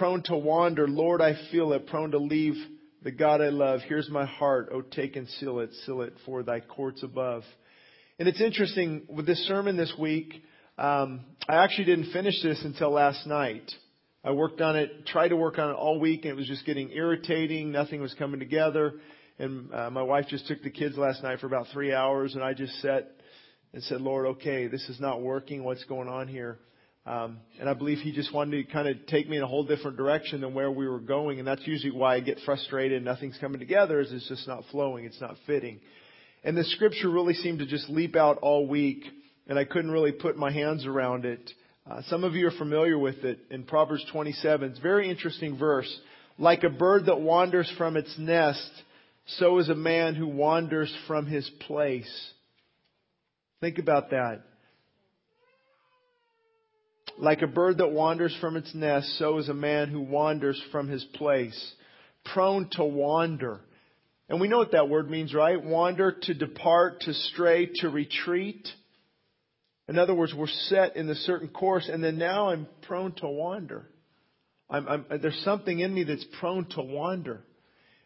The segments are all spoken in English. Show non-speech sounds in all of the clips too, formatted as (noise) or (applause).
Prone to wander, Lord, I feel it. Prone to leave the God I love. Here's my heart. Oh, take and seal it. Seal it for thy courts above. And it's interesting with this sermon this week. Um, I actually didn't finish this until last night. I worked on it, tried to work on it all week, and it was just getting irritating. Nothing was coming together. And uh, my wife just took the kids last night for about three hours, and I just sat and said, Lord, okay, this is not working. What's going on here? Um, and I believe he just wanted to kind of take me in a whole different direction than where we were going. And that's usually why I get frustrated and nothing's coming together is it's just not flowing. It's not fitting. And the scripture really seemed to just leap out all week and I couldn't really put my hands around it. Uh, some of you are familiar with it in Proverbs 27. It's a very interesting verse. Like a bird that wanders from its nest, so is a man who wanders from his place. Think about that. Like a bird that wanders from its nest, so is a man who wanders from his place. Prone to wander. And we know what that word means, right? Wander, to depart, to stray, to retreat. In other words, we're set in a certain course, and then now I'm prone to wander. I'm, I'm, there's something in me that's prone to wander.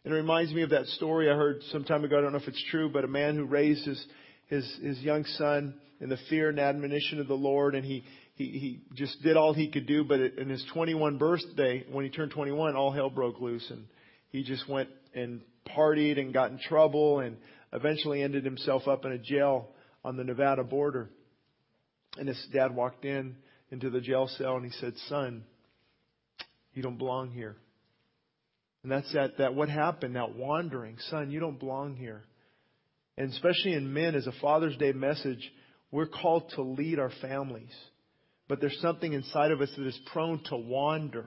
And it reminds me of that story I heard some time ago. I don't know if it's true, but a man who raised his, his, his young son in the fear and admonition of the Lord, and he, he, he just did all he could do. But in his 21 birthday, when he turned 21, all hell broke loose, and he just went and partied and got in trouble, and eventually ended himself up in a jail on the Nevada border. And his dad walked in into the jail cell, and he said, "Son, you don't belong here." And that's that, that what happened, that wandering. Son, you don't belong here. And especially in men, as a Father's Day message, we're called to lead our families. But there's something inside of us that is prone to wander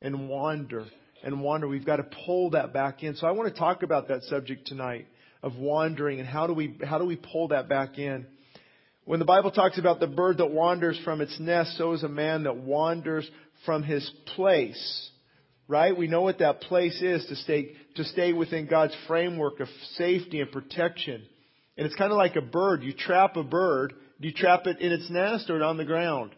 and wander and wander. We've got to pull that back in. So I want to talk about that subject tonight of wandering and how do we, how do we pull that back in? When the Bible talks about the bird that wanders from its nest, so is a man that wanders from his place. Right? We know what that place is to stay, to stay within God's framework of safety and protection. And it's kind of like a bird. You trap a bird do you trap it in its nest or on the ground?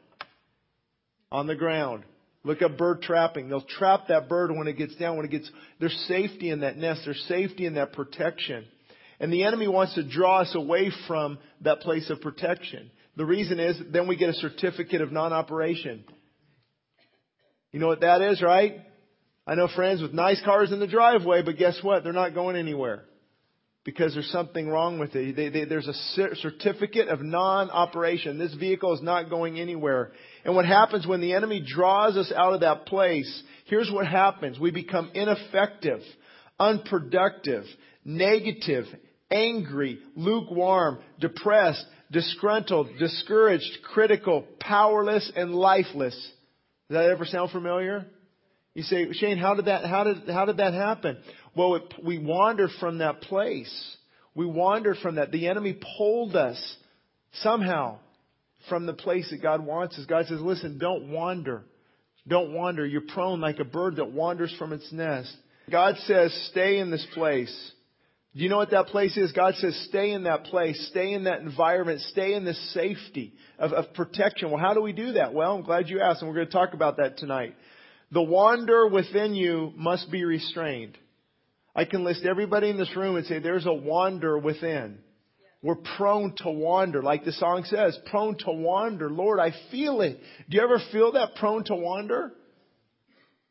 On the ground. Look at bird trapping. They'll trap that bird when it gets down, when it gets, there's safety in that nest, there's safety in that protection. And the enemy wants to draw us away from that place of protection. The reason is then we get a certificate of non-operation. You know what that is, right? I know friends with nice cars in the driveway, but guess what? They're not going anywhere because there's something wrong with it. They, they, there's a certificate of non-operation. This vehicle is not going anywhere. And what happens when the enemy draws us out of that place, here's what happens. We become ineffective, unproductive, negative, angry, lukewarm, depressed, disgruntled, discouraged, critical, powerless, and lifeless. Does that ever sound familiar? You say, Shane, how did that, how did, how did that happen? Well, it, we wander from that place. We wander from that. The enemy pulled us somehow from the place that God wants us. God says, listen, don't wander. Don't wander. You're prone like a bird that wanders from its nest. God says, stay in this place. Do you know what that place is? God says, stay in that place, stay in that environment, stay in this safety of, of protection. Well, how do we do that? Well, I'm glad you asked, and we're going to talk about that tonight. The wander within you must be restrained. I can list everybody in this room and say there's a wander within. We're prone to wander, like the song says, prone to wander. Lord, I feel it. Do you ever feel that prone to wander?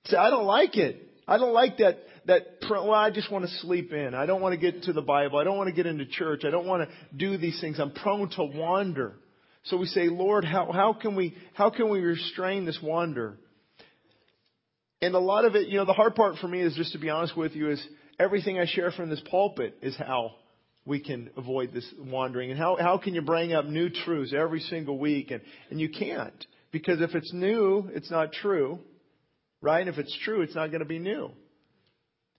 Say, I don't like it. I don't like that, that, well, I just want to sleep in. I don't want to get to the Bible. I don't want to get into church. I don't want to do these things. I'm prone to wander. So we say, Lord, how, how can we, how can we restrain this wander? And a lot of it, you know, the hard part for me is just to be honest with you is everything I share from this pulpit is how we can avoid this wandering. And how, how can you bring up new truths every single week? And, and you can't. Because if it's new, it's not true. Right? And if it's true, it's not going to be new.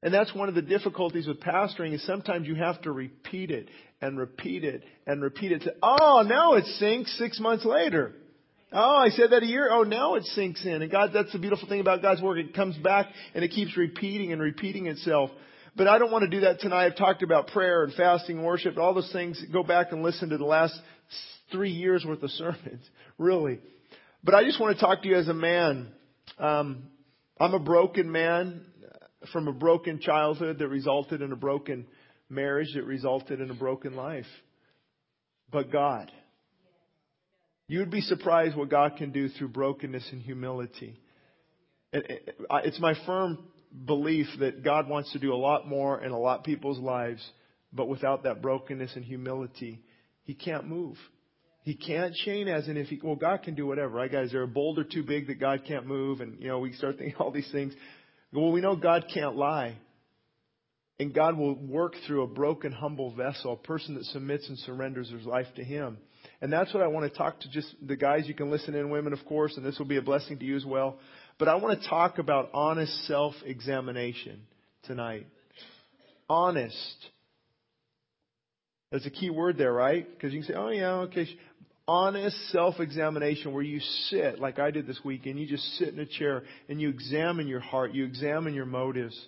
And that's one of the difficulties with pastoring is sometimes you have to repeat it and repeat it and repeat it. To, oh, now it sinks six months later. Oh, I said that a year. Oh, now it sinks in. And God, that's the beautiful thing about God's work. It comes back and it keeps repeating and repeating itself. But I don't want to do that tonight. I've talked about prayer and fasting and worship, all those things. Go back and listen to the last three years worth of (laughs) sermons, really. But I just want to talk to you as a man. Um, I'm a broken man from a broken childhood that resulted in a broken marriage that resulted in a broken life. But God. You would be surprised what God can do through brokenness and humility. It's my firm belief that God wants to do a lot more in a lot of people's lives, but without that brokenness and humility, He can't move. He can't change as in if he, well, God can do whatever, right guys? There are a boulder too big that God can't move and, you know, we start thinking (laughs) all these things. Well, we know God can't lie. And God will work through a broken, humble vessel, a person that submits and surrenders his life to Him. And that's what I want to talk to just the guys. You can listen in, women, of course, and this will be a blessing to you as well. But I want to talk about honest self examination tonight. Honest. There's a key word there, right? Because you can say, oh, yeah, okay. Honest self examination where you sit, like I did this weekend, you just sit in a chair and you examine your heart, you examine your motives.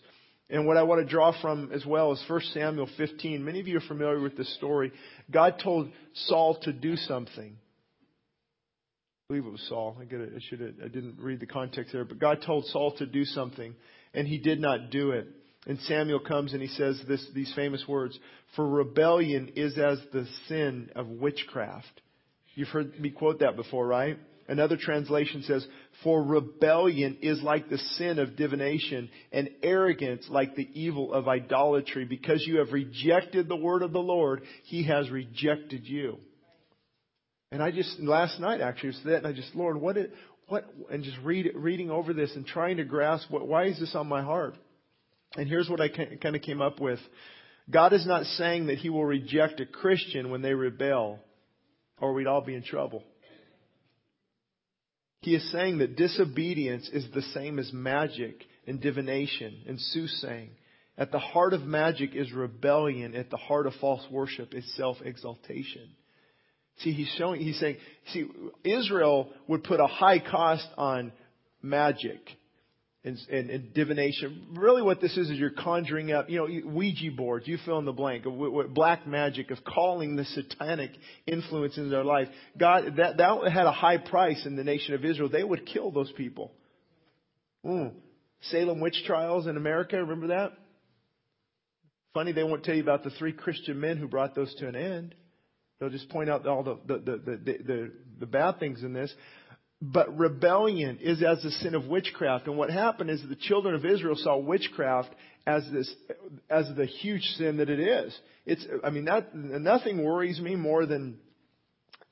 And what I want to draw from as well is 1 Samuel 15. Many of you are familiar with this story. God told Saul to do something. Believe it was Saul. I. I should have, I didn't read the context there, but God told Saul to do something, and he did not do it. And Samuel comes and he says this, these famous words, for rebellion is as the sin of witchcraft. You've heard me quote that before, right? Another translation says, For rebellion is like the sin of divination, and arrogance like the evil of idolatry. Because you have rejected the word of the Lord, he has rejected you. And I just, last night actually, was that, and I just, Lord, what, it, what, and just read, reading over this and trying to grasp what, why is this on my heart? And here's what I kind of came up with. God is not saying that he will reject a Christian when they rebel, or we'd all be in trouble. He is saying that disobedience is the same as magic and divination and soothsaying. At the heart of magic is rebellion. At the heart of false worship is self-exaltation. See, he's showing, he's saying, see, Israel would put a high cost on magic and, and, and, divination. Really, what this is is you're conjuring up, you know, Ouija boards. You fill in the blank of black magic of calling the satanic influence in their life. God, that that had a high price in the nation of Israel. They would kill those people. Mm. Salem witch trials in America. Remember that? Funny, they won't tell you about the three Christian men who brought those to an end. They'll just point out all the the the the, the, bad things in this. But rebellion is as the sin of witchcraft. And what happened is the children of Israel saw witchcraft as this, as the huge sin that it is. It's, I mean, that, nothing worries me more than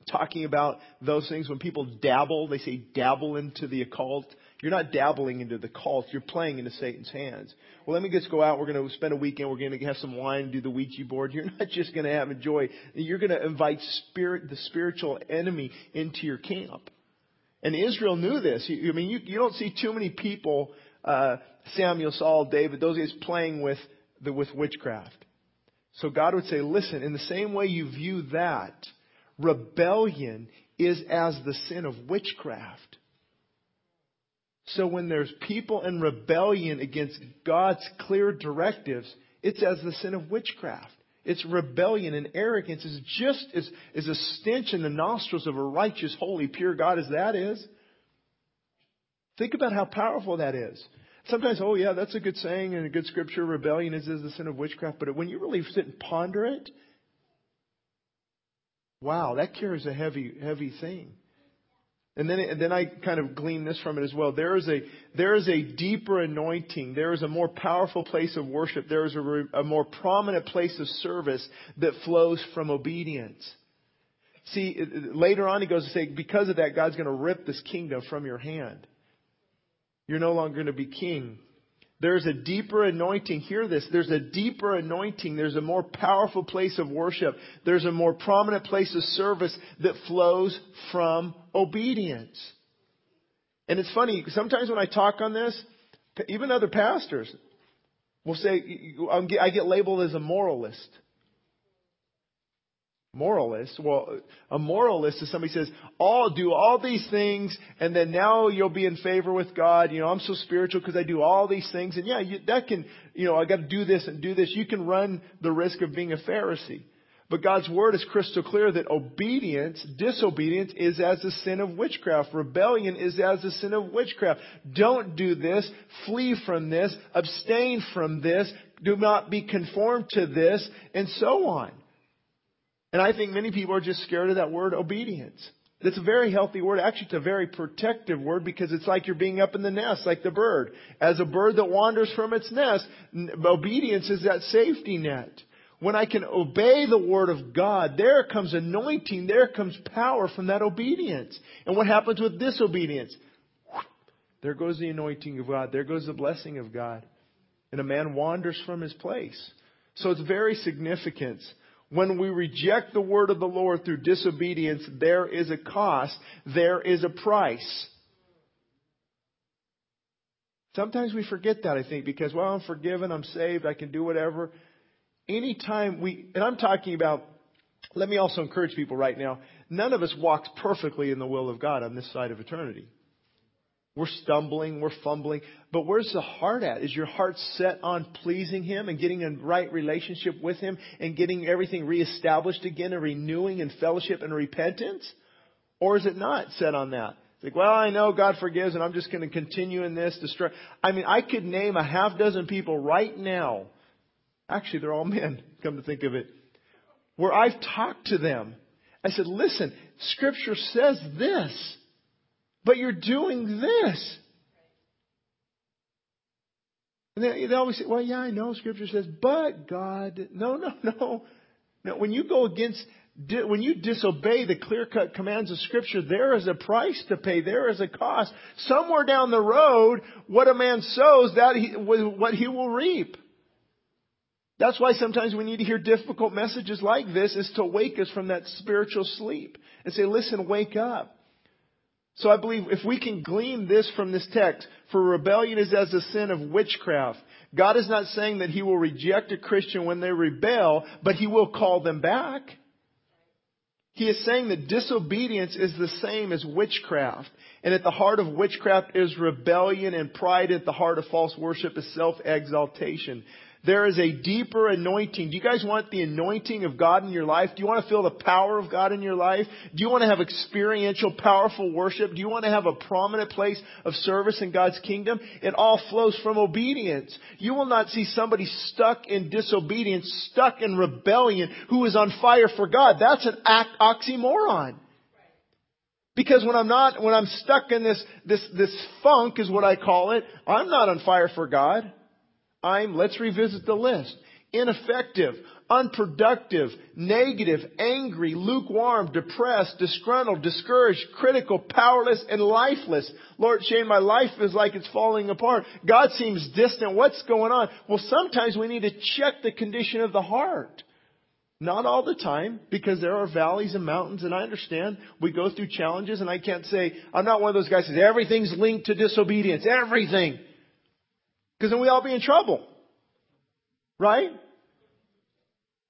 talking about those things when people dabble. They say dabble into the occult. You're not dabbling into the cult. You're playing into Satan's hands. Well, let me just go out. We're going to spend a weekend. We're going to have some wine do the Ouija board. You're (laughs) not just going to have a joy. You're going to invite spirit, the spiritual enemy into your camp. And Israel knew this. I mean, you, you don't see too many people, uh, Samuel, Saul, David, those guys playing with the, with witchcraft. So God would say, listen, in the same way you view that, rebellion is as the sin of witchcraft. So when there's people in rebellion against God's clear directives, it's as the sin of witchcraft. Its rebellion and arrogance is just as, as a stench in the nostrils of a righteous, holy, pure God as that is. Think about how powerful that is. Sometimes, oh yeah, that's a good saying and a good scripture. Rebellion is, is the sin of witchcraft. But when you really sit and ponder it, wow, that carries a heavy, heavy thing. And then, and then I kind of glean this from it as well. There is a, there is a deeper anointing. There is a more powerful place of worship. There is a, a more prominent place of service that flows from obedience. See, later on he goes to say, because of that, God's going to rip this kingdom from your hand. You're no longer going to be king. There's a deeper anointing. Hear this. There's a deeper anointing. There's a more powerful place of worship. There's a more prominent place of service that flows from obedience. And it's funny, sometimes when I talk on this, even other pastors will say, I get labeled as a moralist. Moralist. Well, a moralist is somebody who says, "All do all these things, and then now you'll be in favor with God." You know, I'm so spiritual because I do all these things, and yeah, you, that can, you know, I got to do this and do this. You can run the risk of being a Pharisee. But God's word is crystal clear that obedience, disobedience is as a sin of witchcraft. Rebellion is as a sin of witchcraft. Don't do this. Flee from this. Abstain from this. Do not be conformed to this. And so on. And I think many people are just scared of that word obedience. It's a very healthy word. Actually, it's a very protective word because it's like you're being up in the nest, like the bird. As a bird that wanders from its nest, obedience is that safety net. When I can obey the word of God, there comes anointing, there comes power from that obedience. And what happens with disobedience? There goes the anointing of God. There goes the blessing of God. And a man wanders from his place. So it's very significant. When we reject the word of the Lord through disobedience, there is a cost. There is a price. Sometimes we forget that, I think, because, well, I'm forgiven, I'm saved, I can do whatever anytime we, and I'm talking about, let me also encourage people right now, none of us walks perfectly in the will of God on this side of eternity. We're stumbling, we're fumbling, but where's the heart at? Is your heart set on pleasing Him and getting a right relationship with Him and getting everything reestablished again and renewing and fellowship and repentance? Or is it not set on that? It's like, well, I know God forgives and I'm just going to continue in this. Destroy. I mean, I could name a half dozen people right now Actually, they're all men, come to think of it. Where I've talked to them. I said, listen, scripture says this, but you're doing this. And they, they always say, well, yeah, I know scripture says, but God, no, no, (laughs) no. No, when you go against, when you disobey the clear cut commands of scripture, there is a price to pay. There is a cost. Somewhere down the road, what a man sows, that he, what he will reap. That's why sometimes we need to hear difficult messages like this is to wake us from that spiritual sleep and say, listen, wake up. So I believe if we can glean this from this text, for rebellion is as a sin of witchcraft. God is not saying that He will reject a Christian when they rebel, but He will call them back. He is saying that disobedience is the same as witchcraft. And at the heart of witchcraft is rebellion and pride at the heart of false worship is self-exaltation. There is a deeper anointing. Do you guys want the anointing of God in your life? Do you want to feel the power of God in your life? Do you want to have experiential, powerful worship? Do you want to have a prominent place of service in God's kingdom? It all flows from obedience. You will not see somebody stuck in disobedience, stuck in rebellion, who is on fire for God. That's an act oxymoron. Because when I'm not, when I'm stuck in this, this, this funk is what I call it, I'm not on fire for God. I'm, let's revisit the list. Ineffective, unproductive, negative, angry, lukewarm, depressed, disgruntled, discouraged, critical, powerless, and lifeless. Lord Shane, my life is like it's falling apart. God seems distant. What's going on? Well, sometimes we need to check the condition of the heart. Not all the time, because there are valleys and mountains, and I understand we go through challenges, and I can't say, I'm not one of those guys who says everything's linked to disobedience. Everything. Because then we all be in trouble. Right?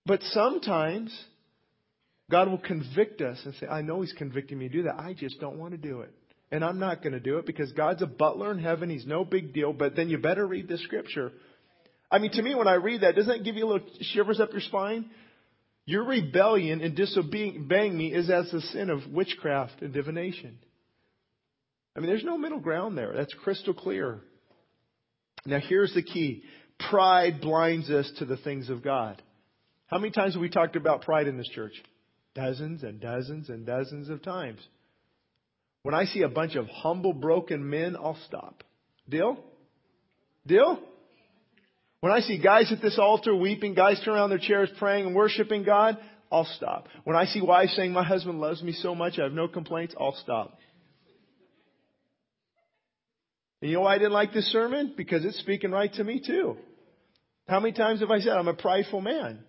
But sometimes God will convict us and say, I know He's convicting me to do that. I just don't want to do it. And I'm not going to do it because God's a butler in heaven. He's no big deal. But then you better read the scripture. I mean, to me, when I read that, doesn't that give you a little shivers up your spine? Your rebellion and disobeying me is as the sin of witchcraft and divination. I mean, there's no middle ground there. That's crystal clear. Now here's the key. Pride blinds us to the things of God. How many times have we talked about pride in this church? Dozens and dozens and dozens of times. When I see a bunch of humble, broken men, I'll stop. Deal? Deal? When I see guys at this altar weeping, guys turn around their chairs praying and worshiping God, I'll stop. When I see wives saying, my husband loves me so much, I have no complaints, I'll stop. And you know why I didn't like this sermon? Because it's speaking right to me too. How many times have I said I'm a prideful man?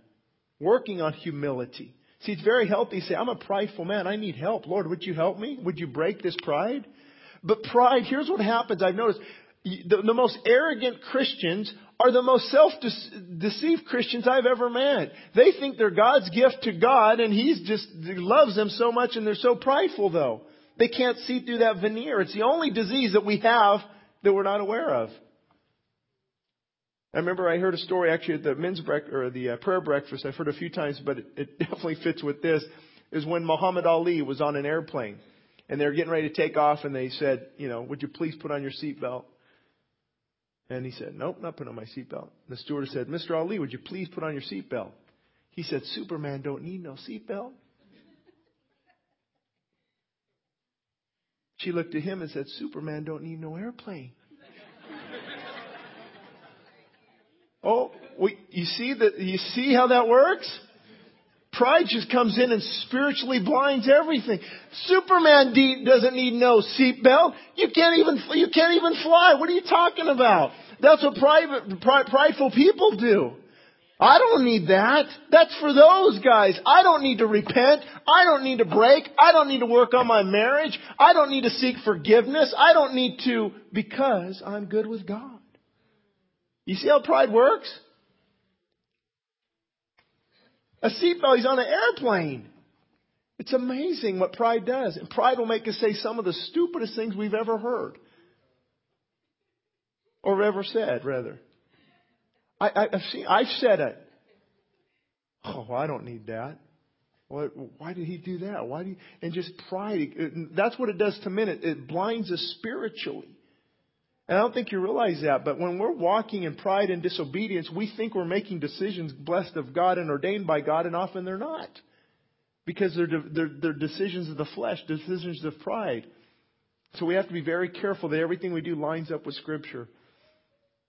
Working on humility. See, it's very healthy to say, I'm a prideful man. I need help. Lord, would you help me? Would you break this pride? But pride, here's what happens. I've noticed the, the most arrogant Christians are the most self-deceived Christians I've ever met. They think they're God's gift to God and He's just he loves them so much and they're so prideful though. They can't see through that veneer. It's the only disease that we have that we're not aware of. I remember I heard a story actually at the men's break or the uh, prayer breakfast. I've heard a few times, but it, it (laughs) definitely fits with this. Is when Muhammad Ali was on an airplane and they were getting ready to take off, and they said, you know, would you please put on your seatbelt? And he said, nope, not putting on my seatbelt. The stewardess said, Mr. Ali, would you please put on your seatbelt? He said, Superman don't need no seatbelt. She looked at him and said, Superman don't need no airplane. oh, we, you see that, you see how that works? Pride just comes in and spiritually blinds everything. Superman de- doesn't need no seatbelt. You can't even you can't even fly. What are you talking about? That's what private, prideful people do. I don't need that. That's for those guys. I don't need to repent. I don't need to break. I don't need to work on my marriage. I don't need to seek forgiveness. I don't need to because I'm good with God. You see how pride works? A seatbelt, he's on an airplane. It's amazing what pride does. And pride will make us say some of the stupidest things we've ever heard. Or ever said, rather. I, I, I've said it. Oh, I don't need that. What, why did he do that? Why do you, and just pride. It, that's what it does to men. It, it blinds us spiritually. And I don't think you realize that, but when we're walking in pride and disobedience, we think we're making decisions blessed of God and ordained by God, and often they're not. Because they're, they're, they're decisions of the flesh, decisions of pride. So we have to be very careful that everything we do lines up with Scripture.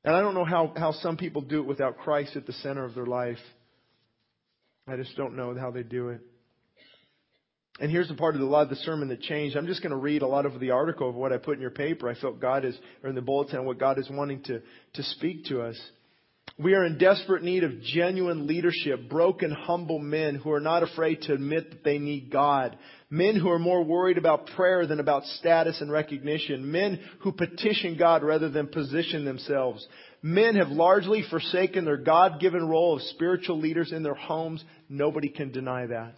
And I don't know how, how some people do it without Christ at the center of their life. I just don't know how they do it. And here's the part of the, a lot of the sermon that changed. I'm just going to read a lot of the article of what I put in your paper. I felt God is, or in the bulletin, what God is wanting to, to speak to us. We are in desperate need of genuine leadership, broken, humble men who are not afraid to admit that they need God. Men who are more worried about prayer than about status and recognition. Men who petition God rather than position themselves. Men have largely forsaken their God-given role of spiritual leaders in their homes. Nobody can deny that.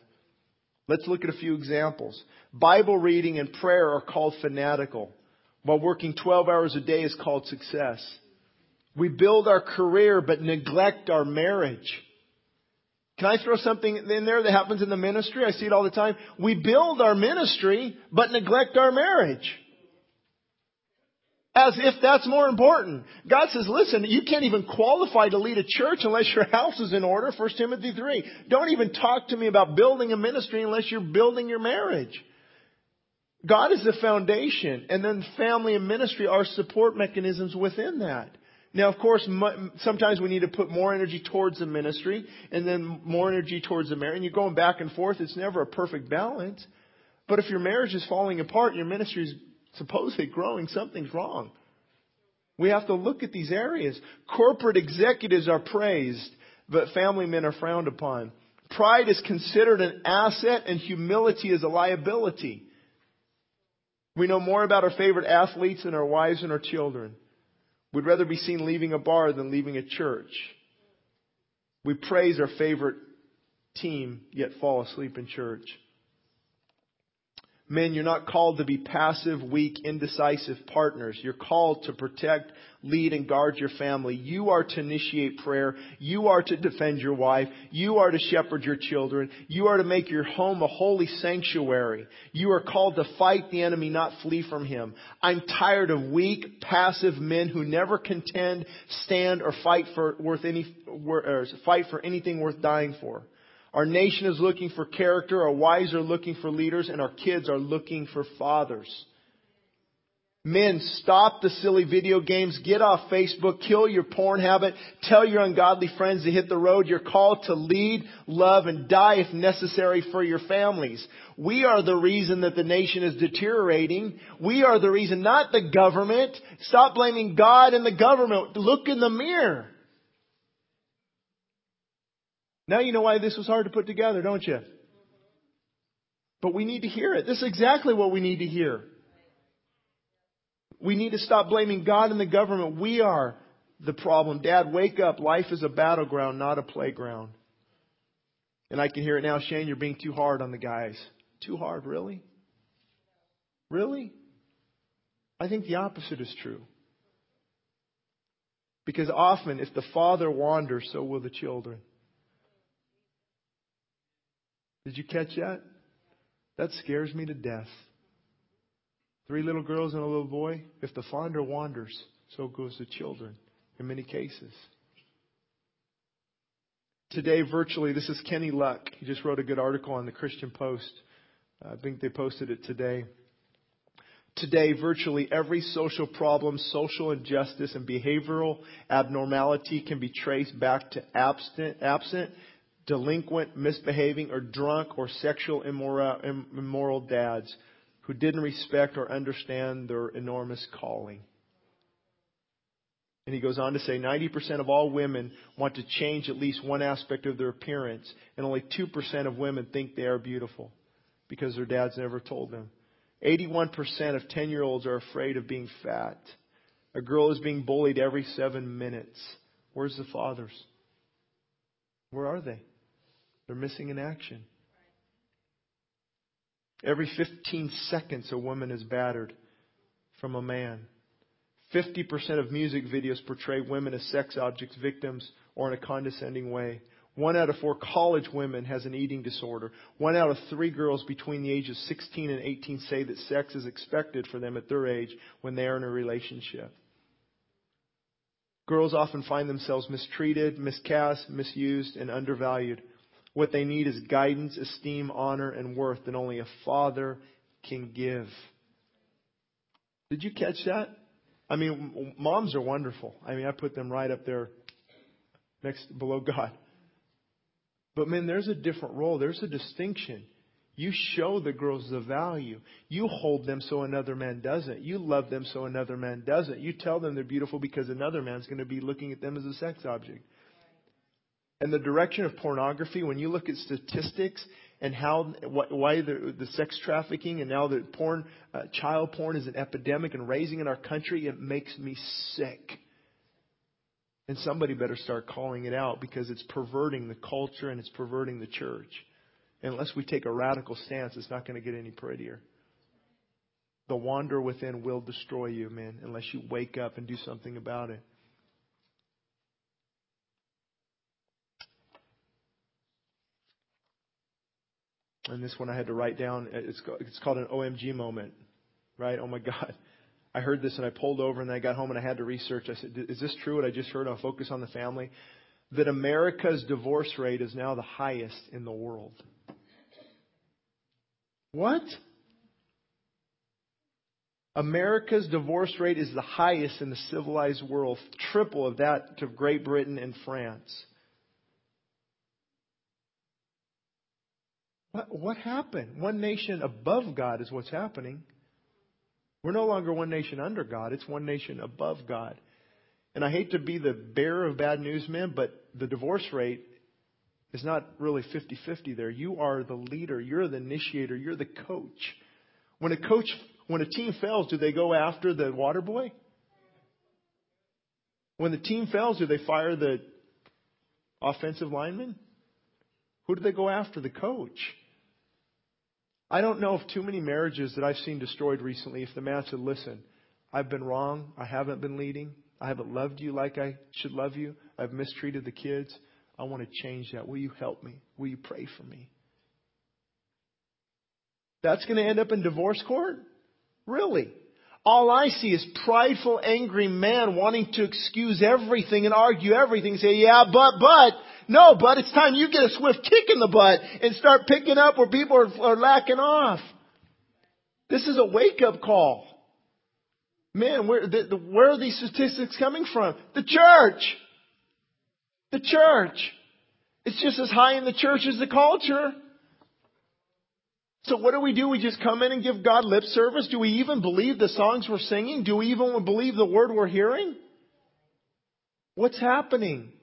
Let's look at a few examples. Bible reading and prayer are called fanatical, while working 12 hours a day is called success. We build our career but neglect our marriage. Can I throw something in there that happens in the ministry? I see it all the time. We build our ministry but neglect our marriage. As if that's more important. God says, listen, you can't even qualify to lead a church unless your house is in order. 1 Timothy 3. Don't even talk to me about building a ministry unless you're building your marriage. God is the foundation, and then family and ministry are support mechanisms within that. Now, of course, sometimes we need to put more energy towards the ministry and then more energy towards the marriage. And you're going back and forth. It's never a perfect balance. But if your marriage is falling apart, your ministry is supposedly growing, something's wrong. We have to look at these areas. Corporate executives are praised, but family men are frowned upon. Pride is considered an asset and humility is a liability. We know more about our favorite athletes than our wives and our children. We'd rather be seen leaving a bar than leaving a church. We praise our favorite team, yet fall asleep in church. Men, you're not called to be passive, weak, indecisive partners. You're called to protect, lead, and guard your family. You are to initiate prayer. You are to defend your wife. You are to shepherd your children. You are to make your home a holy sanctuary. You are called to fight the enemy, not flee from him. I'm tired of weak, passive men who never contend, stand, or fight for worth any, or fight for anything worth dying for. Our nation is looking for character, our wives are looking for leaders, and our kids are looking for fathers. Men, stop the silly video games. Get off Facebook. Kill your porn habit. Tell your ungodly friends to hit the road. You're called to lead, love, and die if necessary for your families. We are the reason that the nation is deteriorating. We are the reason, not the government. Stop blaming God and the government. Look in the mirror. Now you know why this was hard to put together, don't you? But we need to hear it. This is exactly what we need to hear. We need to stop blaming God and the government. We are the problem. Dad, wake up. Life is a battleground, not a playground. And I can hear it now. Shane, you're being too hard on the guys. Too hard, really? Really? I think the opposite is true. Because often, if the father wanders, so will the children. Did you catch that? That scares me to death. Three little girls and a little boy. If the father wanders, so goes the children in many cases. Today, virtually, this is Kenny Luck. He just wrote a good article on the Christian Post. I think they posted it today. Today, virtually every social problem, social injustice, and behavioral abnormality can be traced back to absent, absent delinquent, misbehaving, or drunk or sexual immoral, immoral dads who didn't respect or understand their enormous calling. And he goes on to say 90% of all women want to change at least one aspect of their appearance, and only 2% of women think they are beautiful because their dads never told them. 81% of 10 year olds are afraid of being fat. A girl is being bullied every seven minutes. Where's the fathers? Where are they? They're missing in action. Every 15 seconds, a woman is battered from a man. 50% of music videos portray women as sex objects, victims, or in a condescending way. One out of four college women has an eating disorder. One out of three girls between the ages 16 and 18 say that sex is expected for them at their age when they are in a relationship. Girls often find themselves mistreated, miscast, misused, and undervalued. What they need is guidance, esteem, honor, and worth that only a father can give. Did you catch that? I mean, moms are wonderful. I mean, I put them right up there next below God. But man, there's a different role. There's a distinction. You show the girls the value. You hold them so another man doesn't. You love them so another man doesn't. You tell them they're beautiful because another man's going to be looking at them as a sex object. And the direction of pornography, when you look at statistics and how why the, the sex trafficking and now the porn, uh, child porn is an epidemic and raising in our country, it makes me sick. And somebody better start calling it out because it's perverting the culture and it's perverting the church. And unless we take a radical stance, it's not going to get any prettier. The wander within will destroy you, man, unless you wake up and do something about it. And this one I had to write down. Uh, it's called an OMG moment, right? Oh my God. I heard this and I pulled over and then I got home and I had to research. I said, is this true what I just heard? I'll focus on the family. That America's divorce rate is now the highest in the world. What? America's divorce rate is the highest in the civilized world, triple of that of Great Britain and France. What, happened? One nation above God is what's happening. We're no longer one nation under God, it's one nation above God. And I hate to be the bearer of bad news, man, but the divorce rate is not really 50 50 there. You are the leader, you're the initiator, you're the coach. When a coach, when a team fails, do they go after the water boy? When the team fails, do they fire the offensive lineman? Who do they go after? The coach. I don't know of too many marriages that I've seen destroyed recently if the man said, Listen, I've been wrong. I haven't been leading. I haven't loved you like I should love you. I've mistreated the kids. I want to change that. Will you help me? Will you pray for me? That's going to end up in divorce court? Really? All I see is prideful, angry man wanting to excuse everything and argue everything. Say, yeah, but, but. No, but it's time you get a swift kick in the butt and start picking up where people are, are lacking off. This is a wake up call. Man, where, the, the, where are these statistics coming from? The church. The church. It's just as high in the church as the culture. So what do we do? We just come in and give God lip service? Do we even believe the songs we're singing? Do we even believe the word we're hearing? What's happening?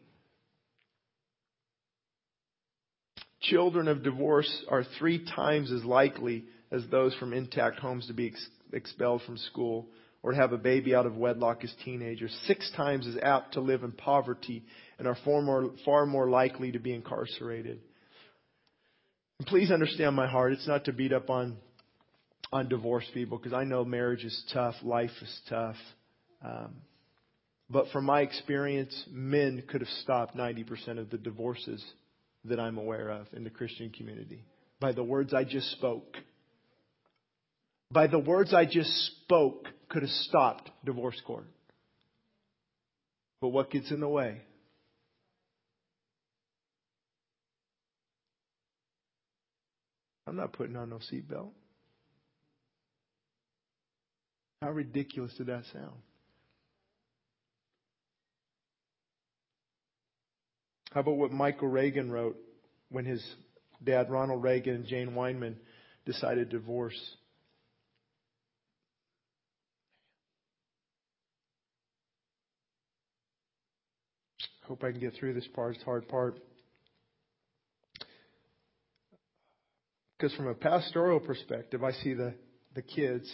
Children of divorce are three times as likely as those from intact homes to be ex- expelled from school or to have a baby out of wedlock as teenagers. Six times as apt to live in poverty and are far more, far more likely to be incarcerated. And please understand my heart. It's not to beat up on on divorced people because I know marriage is tough, life is tough. Um, But from my experience, men could have stopped 90% of the divorces that I'm aware of in the Christian community by the words I just spoke. By the words I just spoke, could have stopped divorce court. But what gets in the way? I'm not putting on no seatbelt. How ridiculous did that sound? How about what Michael Reagan wrote when his dad, Ronald Reagan, and Jane Wyman decided to divorce? Hope I can get through this part. It's hard part. Because from a pastoral perspective, I see the, the kids.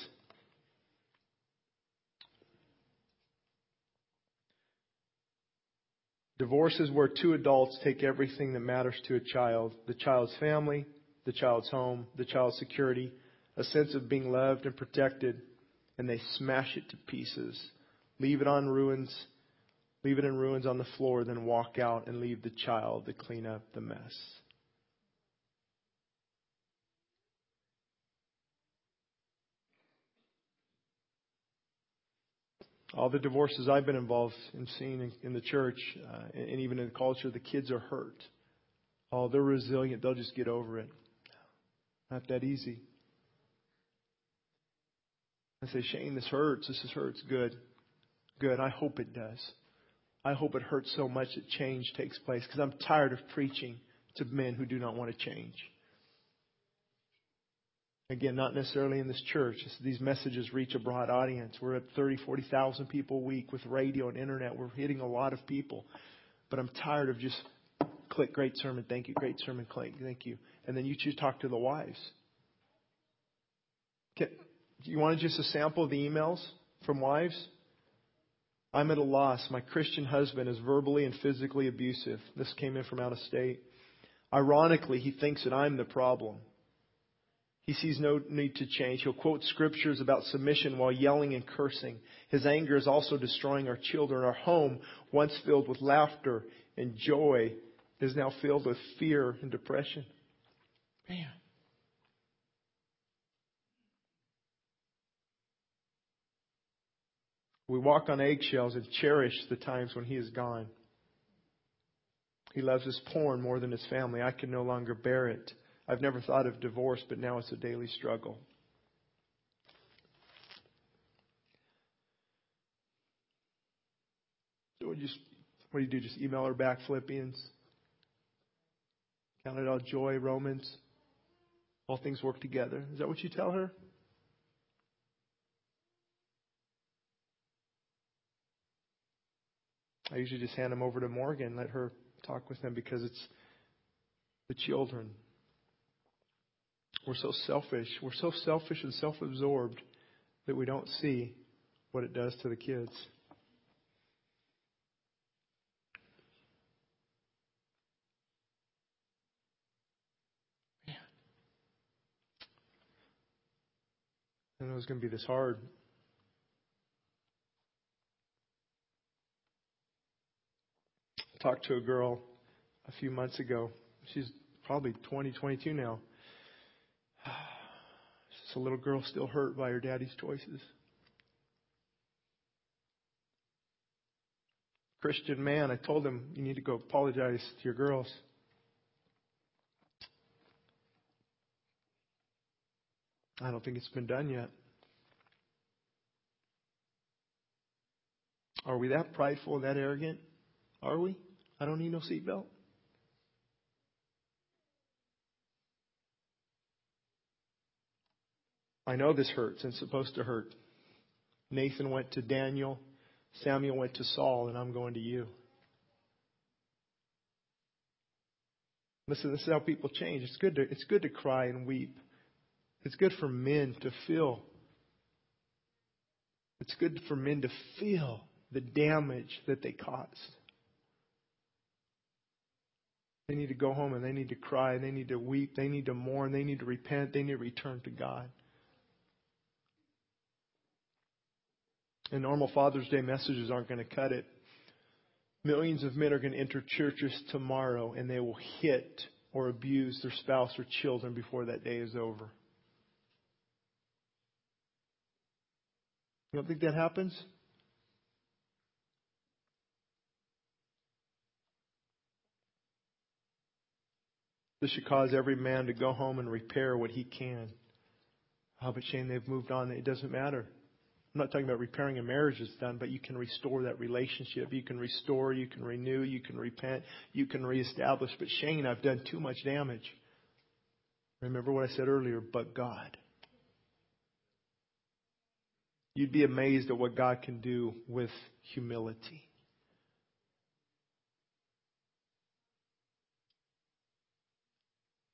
Divorce is where two adults take everything that matters to a child the child's family, the child's home, the child's security, a sense of being loved and protected, and they smash it to pieces. Leave it on ruins, leave it in ruins on the floor, then walk out and leave the child to clean up the mess. All the divorces I've been involved in seeing in, in the church uh, and, even in the culture, the kids are hurt. Oh, they're resilient. They'll just get over it. Not that easy. I say, Shane, this hurts. This is hurts. Good. Good. I hope it does. I hope it hurts so much that change takes place because I'm tired of preaching to men who do not want to change. Again, not necessarily in this church. These messages reach a broad audience. We're at 30, 40,000 people a week with radio and internet. We're hitting a lot of people. But I'm tired of just click, great sermon, thank you, great sermon, click, thank you. And then you choose talk to the wives. Do you want just a sample of the emails from wives? I'm at a loss. My Christian husband is verbally and physically abusive. This came in from out of state. Ironically, he thinks that I'm the problem. He sees no need to change. He'll quote scriptures about submission while yelling and cursing. His anger is also destroying our children. Our home, once filled with laughter and joy, is now filled with fear and depression. Man. We walk on eggshells and cherish the times when he is gone. He loves his porn more than his family. I can no longer bear it. I've never thought of divorce, but now it's a daily struggle. So what do you, what do, you do? Just email her back Philippians? Count it all joy, Romans? All things work together. Is that what you tell her? I usually just hand them over to Morgan, let her talk with them because it's the children. We're so selfish. We're so selfish and self absorbed that we don't see what it does to the kids. Man. I know it was going to be this hard. I talked to a girl a few months ago. She's probably 20, 22 now. It's a little girl still hurt by her daddy's choices. Christian man, I told him, you need to go apologize to your girls. I don't think it's been done yet. Are we that prideful that arrogant? Are we? I don't need no seatbelt. I know this hurts and it's supposed to hurt. Nathan went to Daniel, Samuel went to Saul, and I'm going to you. Listen, this is how people change. It's good to, it's good to cry and weep. It's good for men to feel. It's good for men to feel the damage that they caused. They need to go home and they need to cry. They need to weep. They need to mourn. They need to repent. They need to return to God. And normal Father's Day messages aren't going to cut it. Millions of men are going to enter churches tomorrow and they will hit or abuse their spouse or children before that day is over. You don't think that happens? This should cause every man to go home and repair what he can. Oh, but Shane, they've moved on. It doesn't matter. I'm not talking about repairing a marriage that's done, but you can restore that relationship. You can restore, you can renew, you can repent, you can reestablish. But Shane, I've done too much damage. Remember what I said earlier, but God. You'd be amazed at what God can do with humility.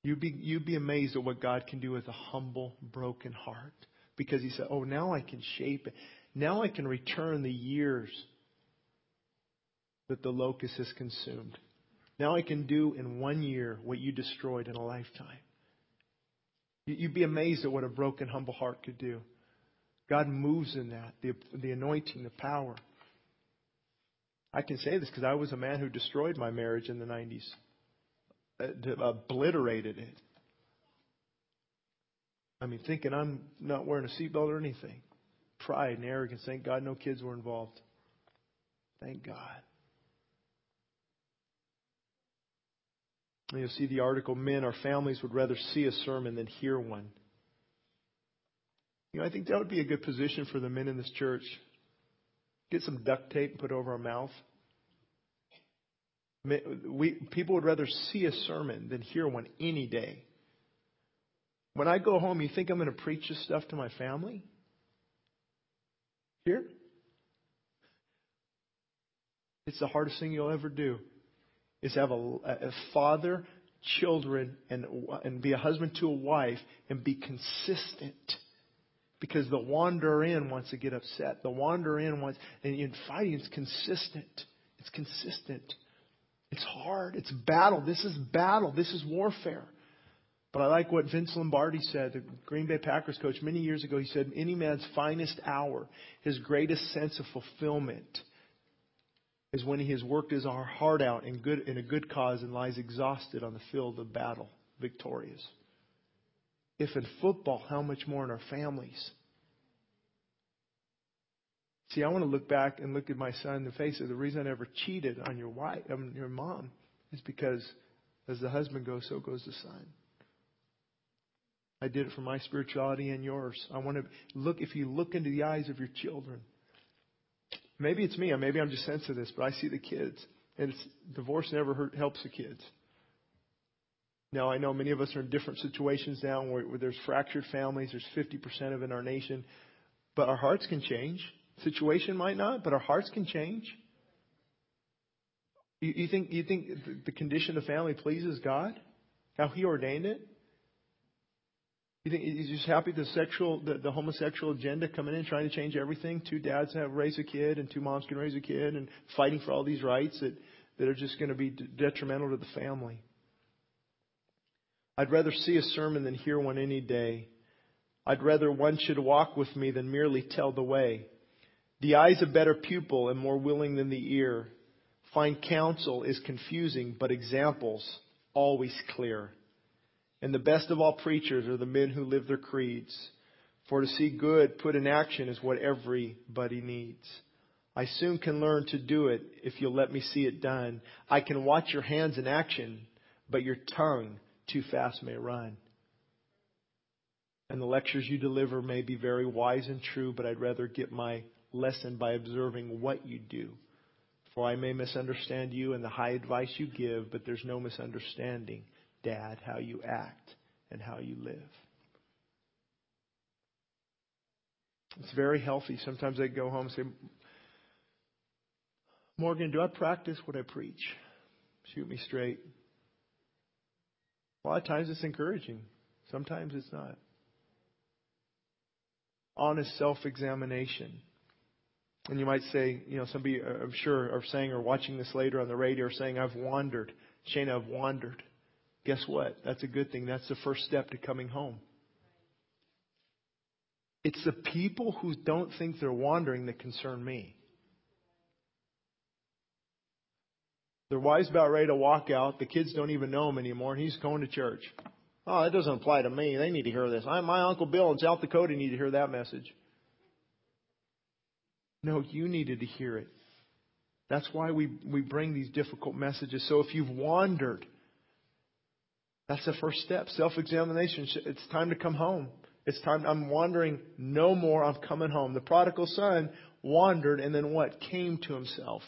You'd be, you'd be amazed at what God can do with a humble, broken heart. Because He said, Oh, now I can shape it. Now I can return the years that the locust has consumed. Now I can do in one year what you destroyed in a lifetime. You'd be amazed at what a broken, humble heart could do. God moves in that, the, the anointing, the power. I can say this because I was a man who destroyed my marriage in the 90s. Uh, obliterated it. I mean, thinking I'm not wearing a seatbelt or anything. Pride and arrogance. Thank God no kids were involved. Thank God. And you'll see the article Men, our families would rather see a sermon than hear one. You know, I think that would be a good position for the men in this church. Get some duct tape and put over our mouth. We, people would rather see a sermon than hear one any day. When I go home, you think I'm going to preach this stuff to my family? Here? It's the hardest thing you'll ever do. Is have a, a father, children, and, and be a husband to a wife and be consistent. Because the wanderer in wants to get upset. The wanderer in wants, and in fighting, it's consistent. It's consistent. It's hard. It's battle. This is battle. This is warfare. But I like what Vince Lombardi said, the Green Bay Packers coach, many years ago. He said, Any man's finest hour, his greatest sense of fulfillment, is when he has worked his heart out in, good, in a good cause and lies exhausted on the field of battle, victorious. If in football, how much more in our families? See, I want to look back and look at my son in the face of the reason I never cheated on your wife, on your mom, is because as the husband goes, so goes the son. I did it for my spirituality and yours. I want to look, if you look into the eyes of your children, maybe it's me, maybe I'm just sensitive to this, but I see the kids. And it's, divorce never hurt, helps the kids. Now, I know many of us are in different situations now where, where there's fractured families. There's 50% of it in our nation. But our hearts can change. Situation might not, but our hearts can change. You, you think you think the condition of family pleases God? How He ordained it? You think He's just happy the sexual, the, the homosexual agenda coming in, trying to change everything? Two dads have raise a kid, and two moms can raise a kid, and fighting for all these rights that that are just going to be detrimental to the family. I'd rather see a sermon than hear one any day. I'd rather one should walk with me than merely tell the way. The eye is a better pupil and more willing than the ear. Fine counsel is confusing, but examples always clear. And the best of all preachers are the men who live their creeds. For to see good put in action is what everybody needs. I soon can learn to do it if you'll let me see it done. I can watch your hands in action, but your tongue too fast may run. And the lectures you deliver may be very wise and true, but I'd rather get my lesson by observing what you do. For I may misunderstand you and the high advice you give, but there's no misunderstanding, Dad, how you act and how you live. It's very healthy. Sometimes I go home and say, Morgan, do I practice what I preach? Shoot me straight. A lot of times it's encouraging. Sometimes it's not. Honest self examination. And you might say, you know, somebody, uh, I'm sure, are saying or watching this later on the radio, are saying, I've wandered. Shane, I've wandered. Guess what? That's a good thing. That's the first step to coming home. It's the people who don't think they're wandering that concern me. Their wife's about ready to walk out. The kids don't even know him anymore, and he's going to church. Oh, that doesn't apply to me. They need to hear this. I, my Uncle Bill in South Dakota need to hear that message. No, you needed to hear it. That's why we, we bring these difficult messages. So if you've wandered, that's the first step. Self examination. It's time to come home. It's time. I'm wandering no more. I'm coming home. The prodigal son wandered and then what? Came to himself.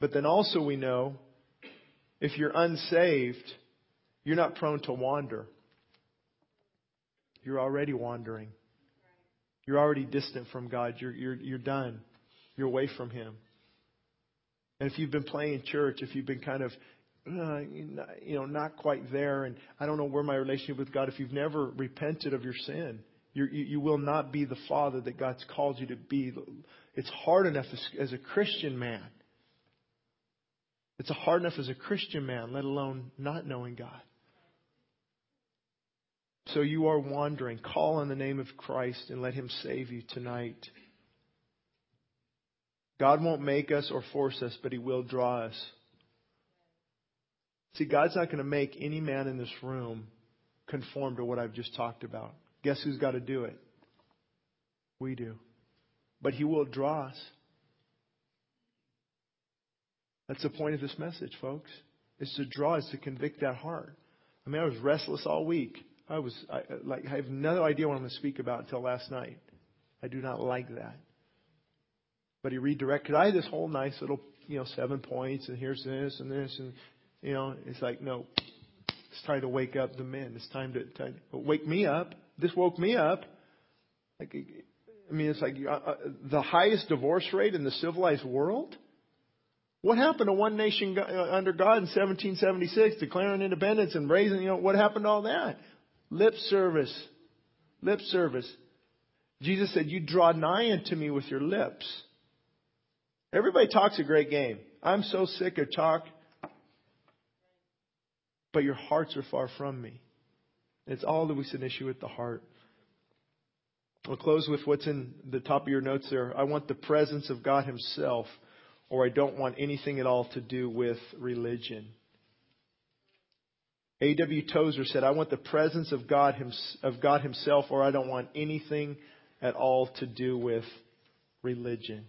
But then also we know if you're unsaved, you're not prone to wander. You're already wandering. You're already distant from God. You're, you're, you're done. You're away from Him. And if you've been playing church, if you've been kind of, uh, you know, not quite there, and I don't know where my relationship with God, if you've never repented of your sin, you you will not be the father that God's called you to be. It's hard enough as, as a Christian man it's hard enough as a Christian man, let alone not knowing God. So you are wandering. Call on the name of Christ and let Him save you tonight. God won't make us or force us, but He will draw us. See, God's not going to make any man in this room conform to what I've just talked about. Guess who's got to do it? We do. But He will draw us. That's the point of this message, folks. Is to draw, us to convict that heart. I mean, I was restless all week. I was I, like, I have no idea what I'm going to speak about until last night. I do not like that. But he redirected. I had this whole nice little, you know, seven points, and here's this and this, and you know, it's like, no, it's time to wake up the men. It's time to, time to wake me up. This woke me up. Like, I mean, it's like uh, uh, the highest divorce rate in the civilized world. What happened to one nation uh, under God in 1776, declaring independence and raising, you know, what happened to all that? Lip service. Lip service. Jesus said, You draw nigh unto me with your lips. Everybody talks a great game. I'm so sick of talk, but your hearts are far from me. It's all always an issue with the heart. I'll close with what's in the top of your notes there. I want the presence of God Himself or I don't want anything at all to do with religion. A.W. Tozer said, I want the presence of God, of God Himself, or I don't want anything at all to do with religion.